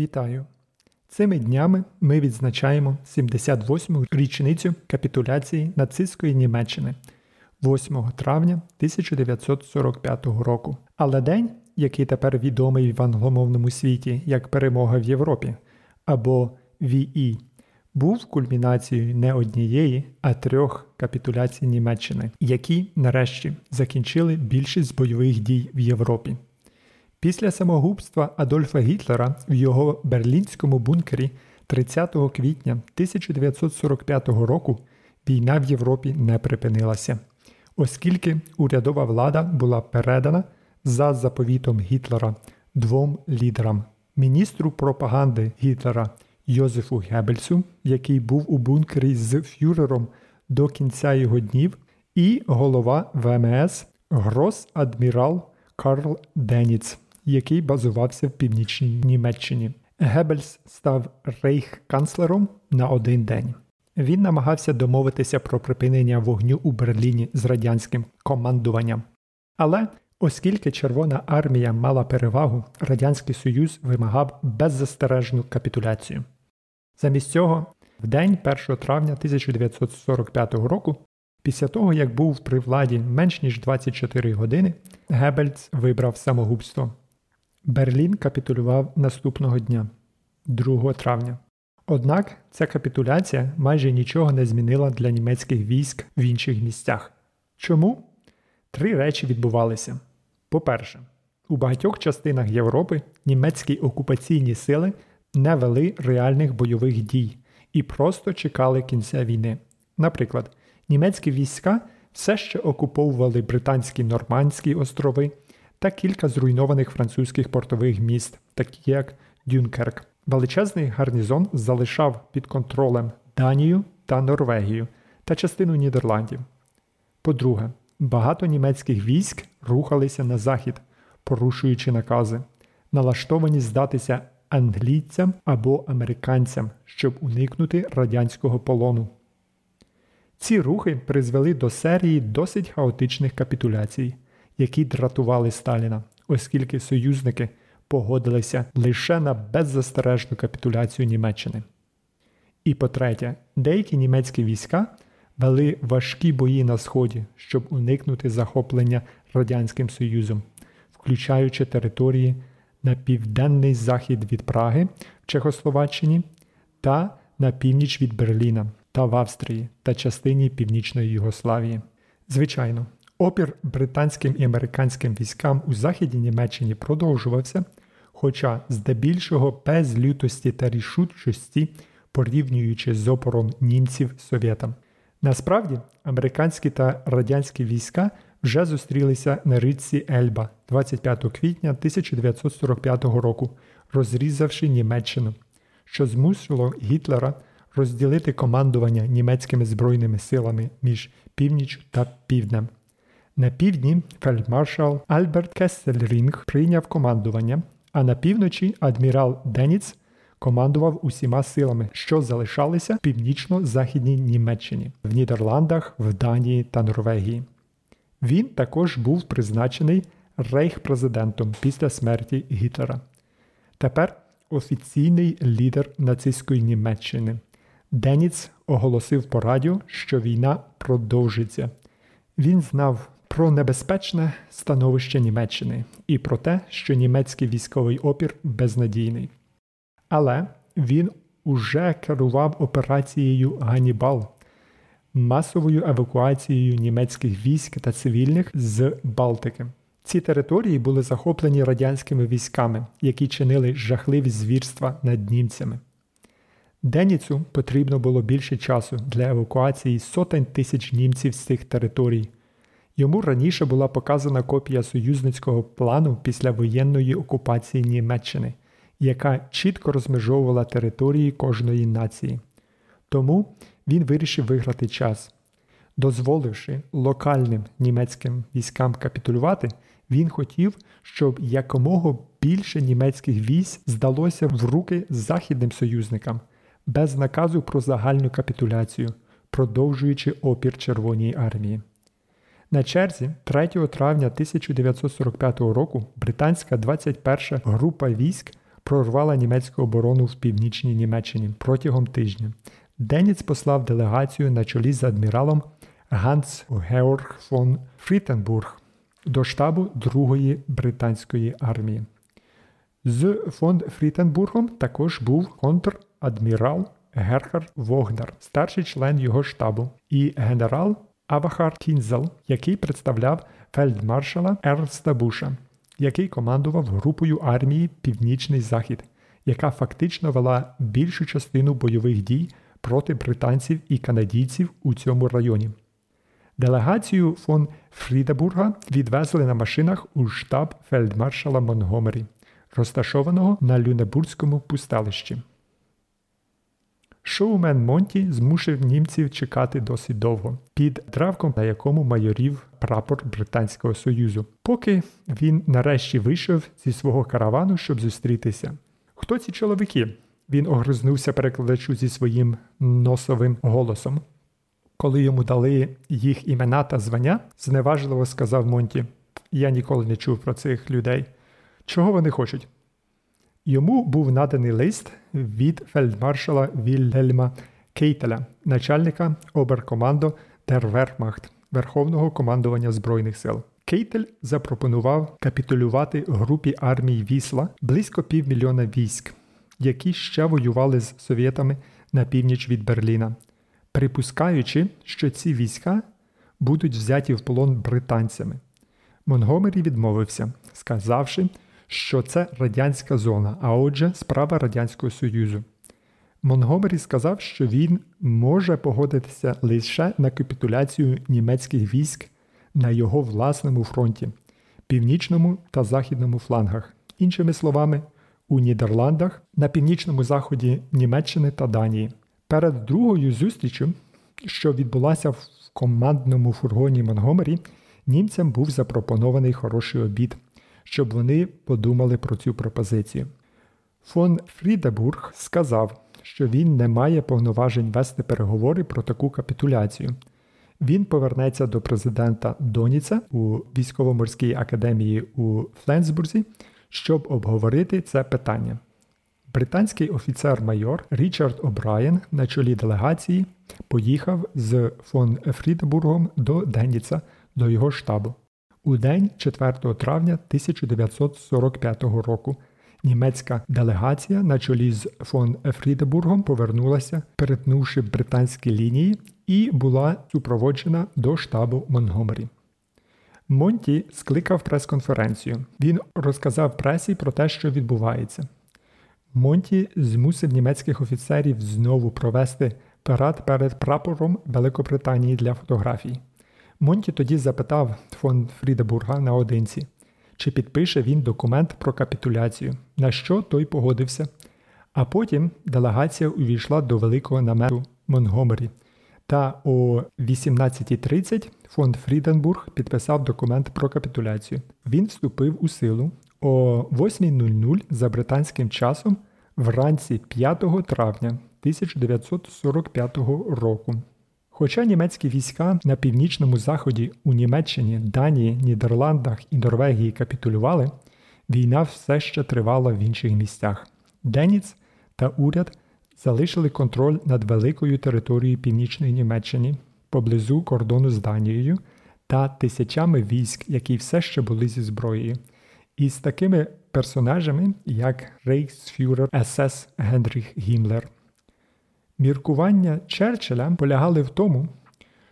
Вітаю! Цими днями ми відзначаємо 78-му річницю капітуляції нацистської Німеччини 8 травня 1945 року. Але день, який тепер відомий в англомовному світі як перемога в Європі або VE, був кульмінацією не однієї, а трьох капітуляцій Німеччини, які нарешті закінчили більшість бойових дій в Європі. Після самогубства Адольфа Гітлера в його берлінському бункері 30 квітня 1945 року війна в Європі не припинилася, оскільки урядова влада була передана за заповітом Гітлера двом лідерам міністру пропаганди Гітлера Йозефу Геббельсу, який був у бункері з фюрером до кінця його днів, і голова ВМС Грос адмірал Карл Деніц який базувався в північній Німеччині. Геббельс став рейхканцлером на один день. Він намагався домовитися про припинення вогню у Берліні з радянським командуванням. Але оскільки Червона армія мала перевагу, Радянський Союз вимагав беззастережну капітуляцію. Замість цього, в день 1 травня 1945 року, після того як був при владі менш ніж 24 години, Геббельс вибрав самогубство. Берлін капітулював наступного дня, 2 травня. Однак ця капітуляція майже нічого не змінила для німецьких військ в інших місцях. Чому? Три речі відбувалися. По-перше, у багатьох частинах Європи німецькі окупаційні сили не вели реальних бойових дій і просто чекали кінця війни. Наприклад, німецькі війська все ще окуповували Британські Нормандські острови та кілька зруйнованих французьких портових міст, такі як Дюнкерк. Величезний гарнізон залишав під контролем Данію та Норвегію та частину Нідерландів. По-друге, багато німецьких військ рухалися на захід, порушуючи накази, налаштовані здатися англійцям або американцям, щоб уникнути радянського полону. Ці рухи призвели до серії досить хаотичних капітуляцій які дратували Сталіна, оскільки союзники погодилися лише на беззастережну капітуляцію Німеччини. І по-третє, деякі німецькі війська вели важкі бої на Сході, щоб уникнути захоплення Радянським Союзом, включаючи території на південний захід від Праги в Чехословаччині та на північ від Берліна та в Австрії та частині Північної Югославії. Звичайно, Опір британським і американським військам у Західній Німеччині продовжувався, хоча здебільшого без лютості та рішучості, порівнюючи з опором німців совєтам. Насправді, американські та радянські війська вже зустрілися на річці Ельба 25 квітня 1945 року, розрізавши Німеччину, що змусило Гітлера розділити командування німецькими збройними силами між північ та півднем. На півдні фельдмаршал Альберт Кессельрінг прийняв командування, а на півночі адмірал Деніц командував усіма силами, що залишалися в північно-західній Німеччині, в Нідерландах, в Данії та Норвегії. Він також був призначений рейхпрезидентом після смерті Гітлера. Тепер офіційний лідер нацистської Німеччини. Деніц оголосив по радіо, що війна продовжиться. Він знав про небезпечне становище Німеччини і про те, що німецький військовий опір безнадійний. Але він уже керував операцією Ганібал, масовою евакуацією німецьких військ та цивільних з Балтики. Ці території були захоплені радянськими військами, які чинили жахливі звірства над німцями. Деніцу потрібно було більше часу для евакуації сотень тисяч німців з цих територій. Йому раніше була показана копія союзницького плану після воєнної окупації Німеччини, яка чітко розмежовувала території кожної нації. Тому він вирішив виграти час. Дозволивши локальним німецьким військам капітулювати, він хотів, щоб якомога більше німецьких військ здалося в руки західним союзникам без наказу про загальну капітуляцію, продовжуючи опір Червоній армії. На черзі 3 травня 1945 року британська 21 група військ прорвала німецьку оборону в північній Німеччині протягом тижня. Деніц послав делегацію на чолі з адміралом Ганс Георг фон Фрідебург до штабу Другої британської армії. З фон Фрідебургом також був контр-адмірал Герхард Вагнер, старший член його штабу, і генерал Еберхард Кінцель, який представляв фельдмаршала Ернста Буша, який командував групою армії Північний Захід, яка фактично вела більшу частину бойових дій проти британців і канадійців у цьому районі. Делегацію фон Фрідебурга відвезли на машинах у штаб фельдмаршала Монгомері, розташованого на Люнебурзькому пустелищі. Шоумен Монті змусив німців чекати досить довго, під травком, на якому майорів прапор Британського Союзу, поки він нарешті вийшов зі свого каравану, щоб зустрітися. Хто ці чоловіки? Він огризнувся перекладачу зі своїм носовим голосом. Коли йому дали їх імена та звання, зневажливо сказав Монті: Я ніколи не чув про цих людей. Чого вони хочуть? Йому був наданий лист від фельдмаршала Вільгельма Кейтеля, начальника оберкомандо Дервермахт, Верховного командування Збройних сил. Кейтель запропонував капітулювати групі армій Вісла близько півмільйона військ, які ще воювали з совєтами на північ від Берліна, припускаючи, що ці війська будуть взяті в полон британцями. Монгомері відмовився, сказавши, що це радянська зона, а отже, справа Радянського Союзу. Монгомері сказав, що він може погодитися лише на капітуляцію німецьких військ на його власному фронті, північному та західному флангах, іншими словами, у Нідерландах, на північному заході Німеччини та Данії. Перед другою зустрічю, що відбулася в командному фургоні Монгомері, німцям був запропонований хороший обід щоб вони подумали про цю пропозицію. Фон Фрідебург сказав, що він не має повноважень вести переговори про таку капітуляцію. Він повернеться до президента Доніца у військово-морській академії у Фленсбурзі, щоб обговорити це питання. Британський офіцер-майор Річард О'Брайен на чолі делегації поїхав з фон Фрідебургом до Деніца до його штабу. У день 4 травня 1945 року німецька делегація на чолі з фон Фрідебургом повернулася, перетнувши британські лінії, і була супроводжена до штабу Монгомері. Монті скликав прес-конференцію. Він розказав пресі про те, що відбувається. Монті змусив німецьких офіцерів знову провести парад перед прапором Великобританії для фотографій. Монті тоді запитав фон Фрідебурга наодинці, чи підпише він документ про капітуляцію, на що той погодився. А потім делегація увійшла до великого намету Монгомері. Та о 18.30 фон Фріденбург підписав документ про капітуляцію. Він вступив у силу о 8.00 за британським часом вранці 5 травня 1945 року. Хоча німецькі війська на північному заході у Німеччині, Данії, Нідерландах і Норвегії капітулювали, війна все ще тривала в інших місцях. Деніц та уряд залишили контроль над великою територією Північної Німеччини поблизу кордону з Данією та тисячами військ, які все ще були зі зброєю. І з такими персонажами, як Рейхсфюрер СС Генріх Гімлер. Міркування Черчилля полягали в тому,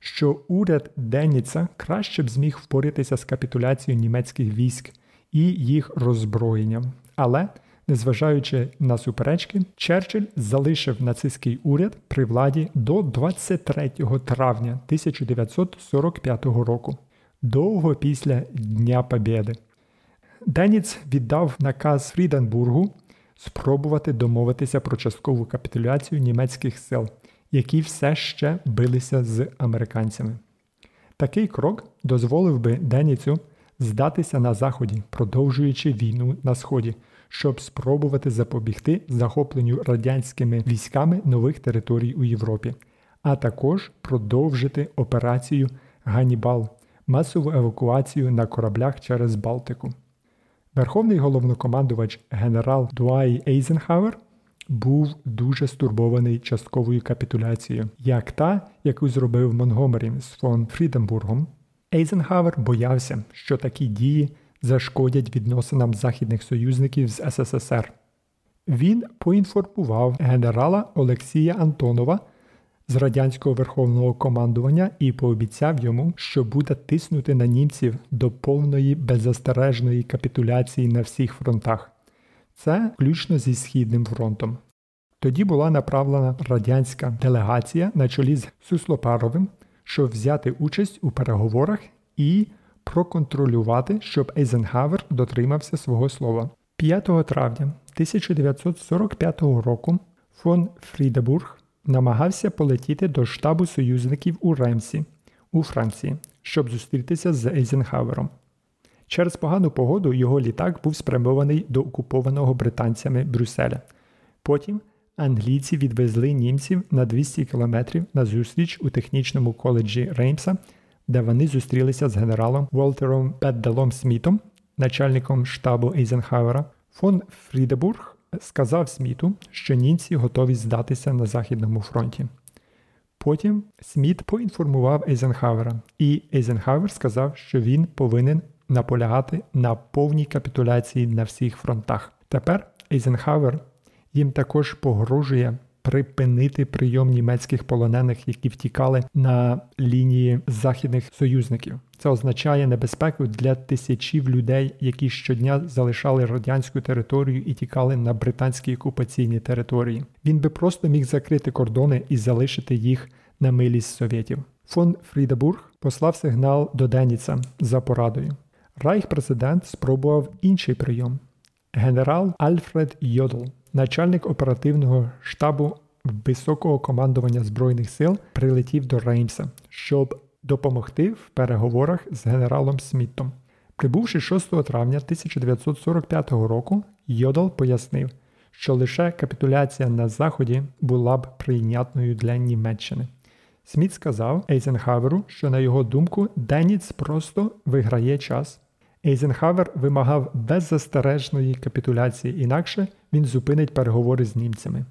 що уряд Деніца краще б зміг впоратися з капітуляцією німецьких військ і їх роззброєнням. Але, незважаючи на суперечки, Черчилль залишив нацистський уряд при владі до 23 травня 1945 року, довго після Дня Побєди. Деніц віддав наказ Фріденбургу спробувати домовитися про часткову капітуляцію німецьких сил, які все ще билися з американцями. Такий крок дозволив би Деніцю здатися на Заході, продовжуючи війну на Сході, щоб спробувати запобігти захопленню радянськими військами нових територій у Європі, а також продовжити операцію Ганібал, масову евакуацію на кораблях через Балтику. Верховний головнокомандувач генерал Двайт Ейзенхауер був дуже стурбований частковою капітуляцією, як та, яку зробив Монтгомері з фон Фрідебургом. Ейзенхауер боявся, що такі дії зашкодять відносинам західних союзників з СССР. Він поінформував генерала Олексія Антонова з радянського верховного командування і пообіцяв йому, що буде тиснути на німців до повної беззастережної капітуляції на всіх фронтах. Це включно зі Східним фронтом. Тоді була направлена радянська делегація на чолі з Суслопаровим, щоб взяти участь у переговорах і проконтролювати, щоб Ейзенхавер дотримався свого слова. 5 травня 1945 року фон Фрідебург намагався полетіти до штабу союзників у Ремсі у Франції, щоб зустрітися з Ейзенхавером. Через погану погоду його літак був спрямований до окупованого британцями Брюсселя. Потім англійці відвезли німців на 200 кілометрів на зустріч у технічному коледжі Реймса, де вони зустрілися з генералом Волтером Беделлом Смітом, начальником штабу Ейзенхауера. Фон Фрідебург сказав Сміту, що німці готові здатися на Західному фронті. Потім Сміт поінформував Ейзенхавера, і Ейзенхавер сказав, що він повинен наполягати на повній капітуляції на всіх фронтах. Тепер Ейзенхавер їм також погрожує припинити прийом німецьких полонених, які втікали на лінії західних союзників. Це означає небезпеку для тисячів людей, які щодня залишали радянську територію і тікали на британські окупаційні території. Він би просто міг закрити кордони і залишити їх на милість совєтів. Фон Фрідебург послав сигнал до Деніца за порадою. Райх-президент спробував інший прийом. Генерал Альфред Йодл, начальник оперативного штабу високого командування Збройних сил, прилетів до Реймса, щоб допомогти в переговорах з генералом Сміттом. Прибувши 6 травня 1945 року, Йодл пояснив, що лише капітуляція на Заході була б прийнятною для Німеччини. Сміт сказав Ейзенхаверу, що, на його думку, Деніц просто виграє час. Ейзенхавер вимагав беззастережної капітуляції, інакше він зупинить переговори з німцями.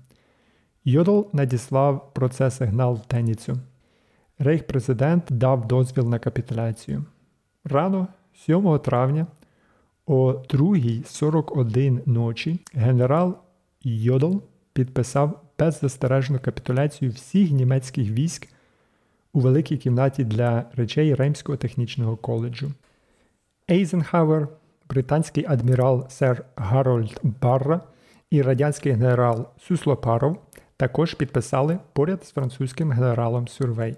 Йодл надіслав про це сигнал Деніцю. Рейх-президент дав дозвіл на капітуляцію. Рано, 7 травня, о 2.41 ночі генерал Йодл підписав беззастережну капітуляцію всіх німецьких військ у великій кімнаті для речей Ремського технічного коледжу. Ейзенхауер, британський адмірал сер Гарольд Барра і радянський генерал Суслопаров також підписали поряд з французьким генералом Сюрвей.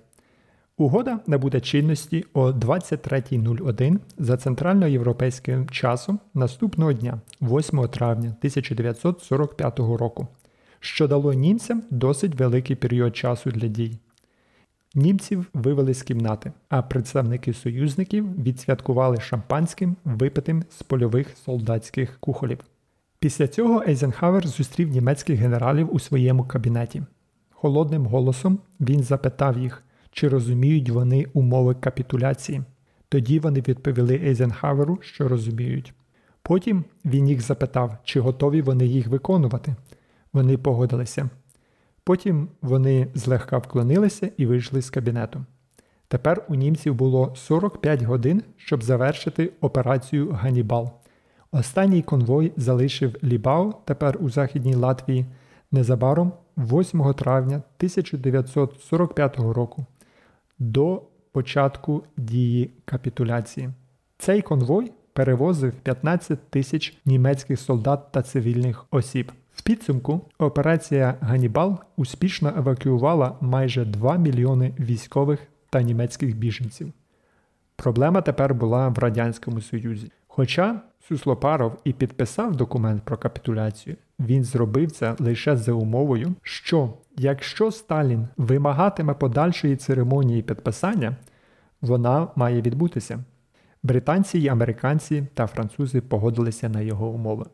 Угода набуде чинності о 23.01 за центральноєвропейським часом наступного дня, 8 травня 1945 року, що дало німцям досить великий період часу для дій. Німців вивели з кімнати, а представники союзників відсвяткували шампанським, випитим з польових солдатських кухолів. Після цього Ейзенхауер зустрів німецьких генералів у своєму кабінеті. Холодним голосом він запитав їх, чи розуміють вони умови капітуляції. Тоді вони відповіли Ейзенхауеру, що розуміють. Потім він їх запитав, чи готові вони їх виконувати. Вони погодилися. Потім вони злегка вклонилися і вийшли з кабінету. Тепер у німців було 45 годин, щоб завершити операцію Ганібал. Останній конвой залишив Лібау, тепер у Західній Латвії, незабаром 8 травня 1945 року до початку дії капітуляції. Цей конвой перевозив 15 тисяч німецьких солдат та цивільних осіб. В підсумку операція Ганібал успішно евакуювала майже 2 мільйони військових та німецьких біженців. Проблема тепер була в Радянському Союзі. Хоча Суслопаров і підписав документ про капітуляцію, він зробив це лише за умовою, що якщо Сталін вимагатиме подальшої церемонії підписання, вона має відбутися. Британці й американці та французи погодилися на його умови.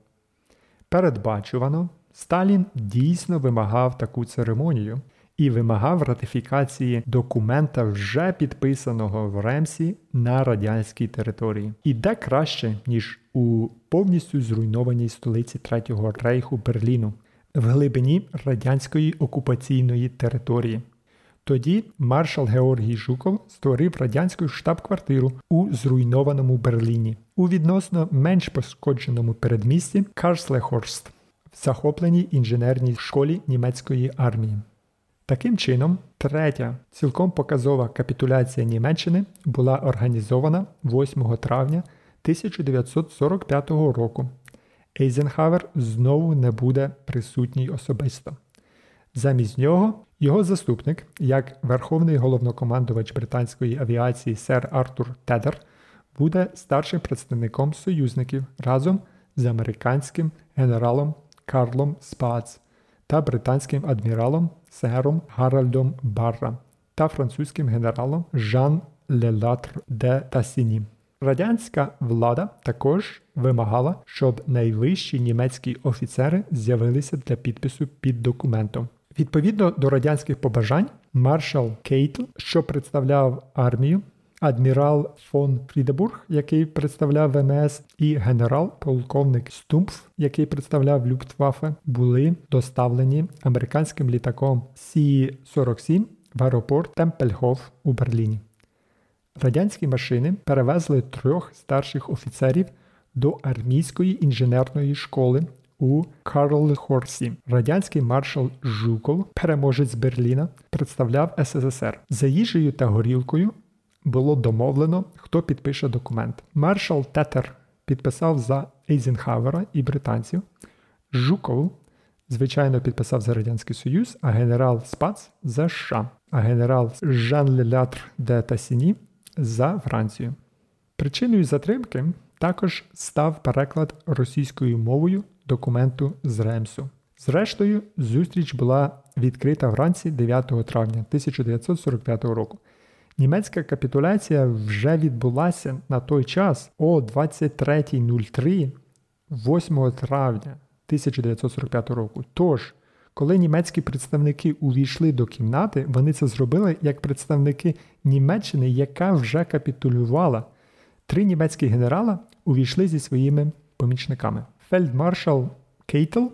Передбачувано, Сталін дійсно вимагав таку церемонію, і вимагав ратифікації документа, вже підписаного в Ремсі на радянській території. І де краще, ніж у повністю зруйнованій столиці Третього рейху Берліну, в глибині радянської окупаційної території. Тоді маршал Георгій Жуков створив радянську штаб-квартиру у зруйнованому Берліні у відносно менш пошкодженому передмісті Карслехорст в захопленій інженерній школі німецької армії. Таким чином, третя цілком показова капітуляція Німеччини була організована 8 травня 1945 року. Ейзенхавер знову не буде присутній особисто. Замість нього його заступник, як верховний головнокомандувач британської авіації сер Артур Тедер, буде старшим представником союзників разом з американським генералом Карлом Спац та британським адміралом сером Гаральдом Барра та французьким генералом Жан Лелатр де Тассіні. Радянська влада також вимагала, щоб найвищі німецькі офіцери з'явилися для підпису під документом. Відповідно до радянських побажань, маршал Кейтл, що представляв армію, адмірал фон Фрідебург, який представляв ВМС, і генерал-полковник Стумпф, який представляв Люфтваффе, були доставлені американським літаком Сі-47 в аеропорт Темпельхоф у Берліні. Радянські машини перевезли трьох старших офіцерів до армійської інженерної школи у Карлхорсі. Радянський маршал Жуков, переможець Берліна, представляв СССР. За їжею та горілкою було домовлено, хто підпише документ. Маршал Тетер підписав за Ейзенхауера і британців. Жуков, звичайно, підписав за Радянський Союз, а генерал Спац за США, а генерал Жан Лелятр де Тасіні за Францію. Причиною затримки також став переклад російською мовою документу з Ремсу. Зрештою, зустріч була відкрита вранці 9 травня 1945 року. Німецька капітуляція вже відбулася на той час о 23.03 8 травня 1945 року. Тож, коли німецькі представники увійшли до кімнати, вони це зробили як представники Німеччини, яка вже капітулювала. Три німецькі генерала увійшли зі своїми помічниками. Фельдмаршал Кейтл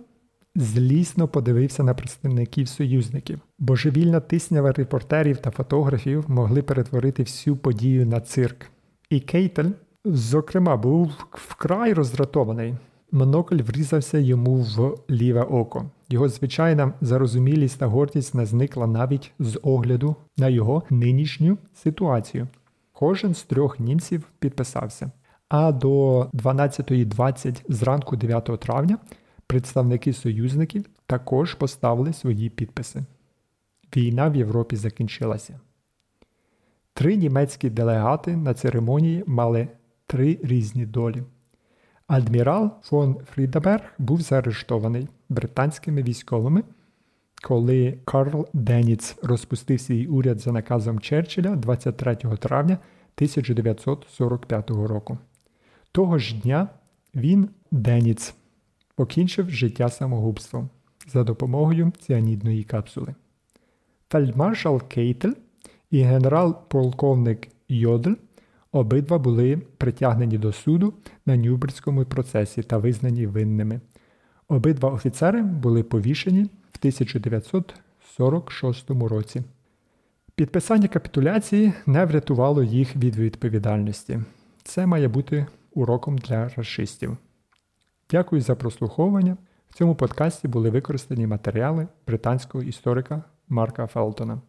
злісно подивився на представників союзників. Божевільна тиснява репортерів та фотографів могли перетворити всю подію на цирк. І Кейтель, зокрема, був вкрай роздратований. Монокль врізався йому в ліве око. Його звичайна зарозумілість та гордість не зникла навіть з огляду на його нинішню ситуацію. Кожен з трьох німців підписався. А до 12.20 зранку 9 травня представники союзників також поставили свої підписи. Війна в Європі закінчилася. Три німецькі делегати на церемонії мали три різні долі. Адмірал фон Фрідаберг був заарештований британськими військовими, коли Карл Деніц розпустив свій уряд за наказом Черчилля 23 травня 1945 року. Того ж дня він, Деніц, покінчив життя самогубством за допомогою ціанідної капсули. Фельдмаршал Кейтель і генерал-полковник Йодль обидва були притягнені до суду на Нюрнберзькому процесі та визнані винними. Обидва офіцери були повішені в 1946 році. Підписання капітуляції не врятувало їх від відповідальності. Це має бути уроком для расистів. Дякую за прослуховування. В цьому подкасті були використані матеріали британського історика Марка Фелтона.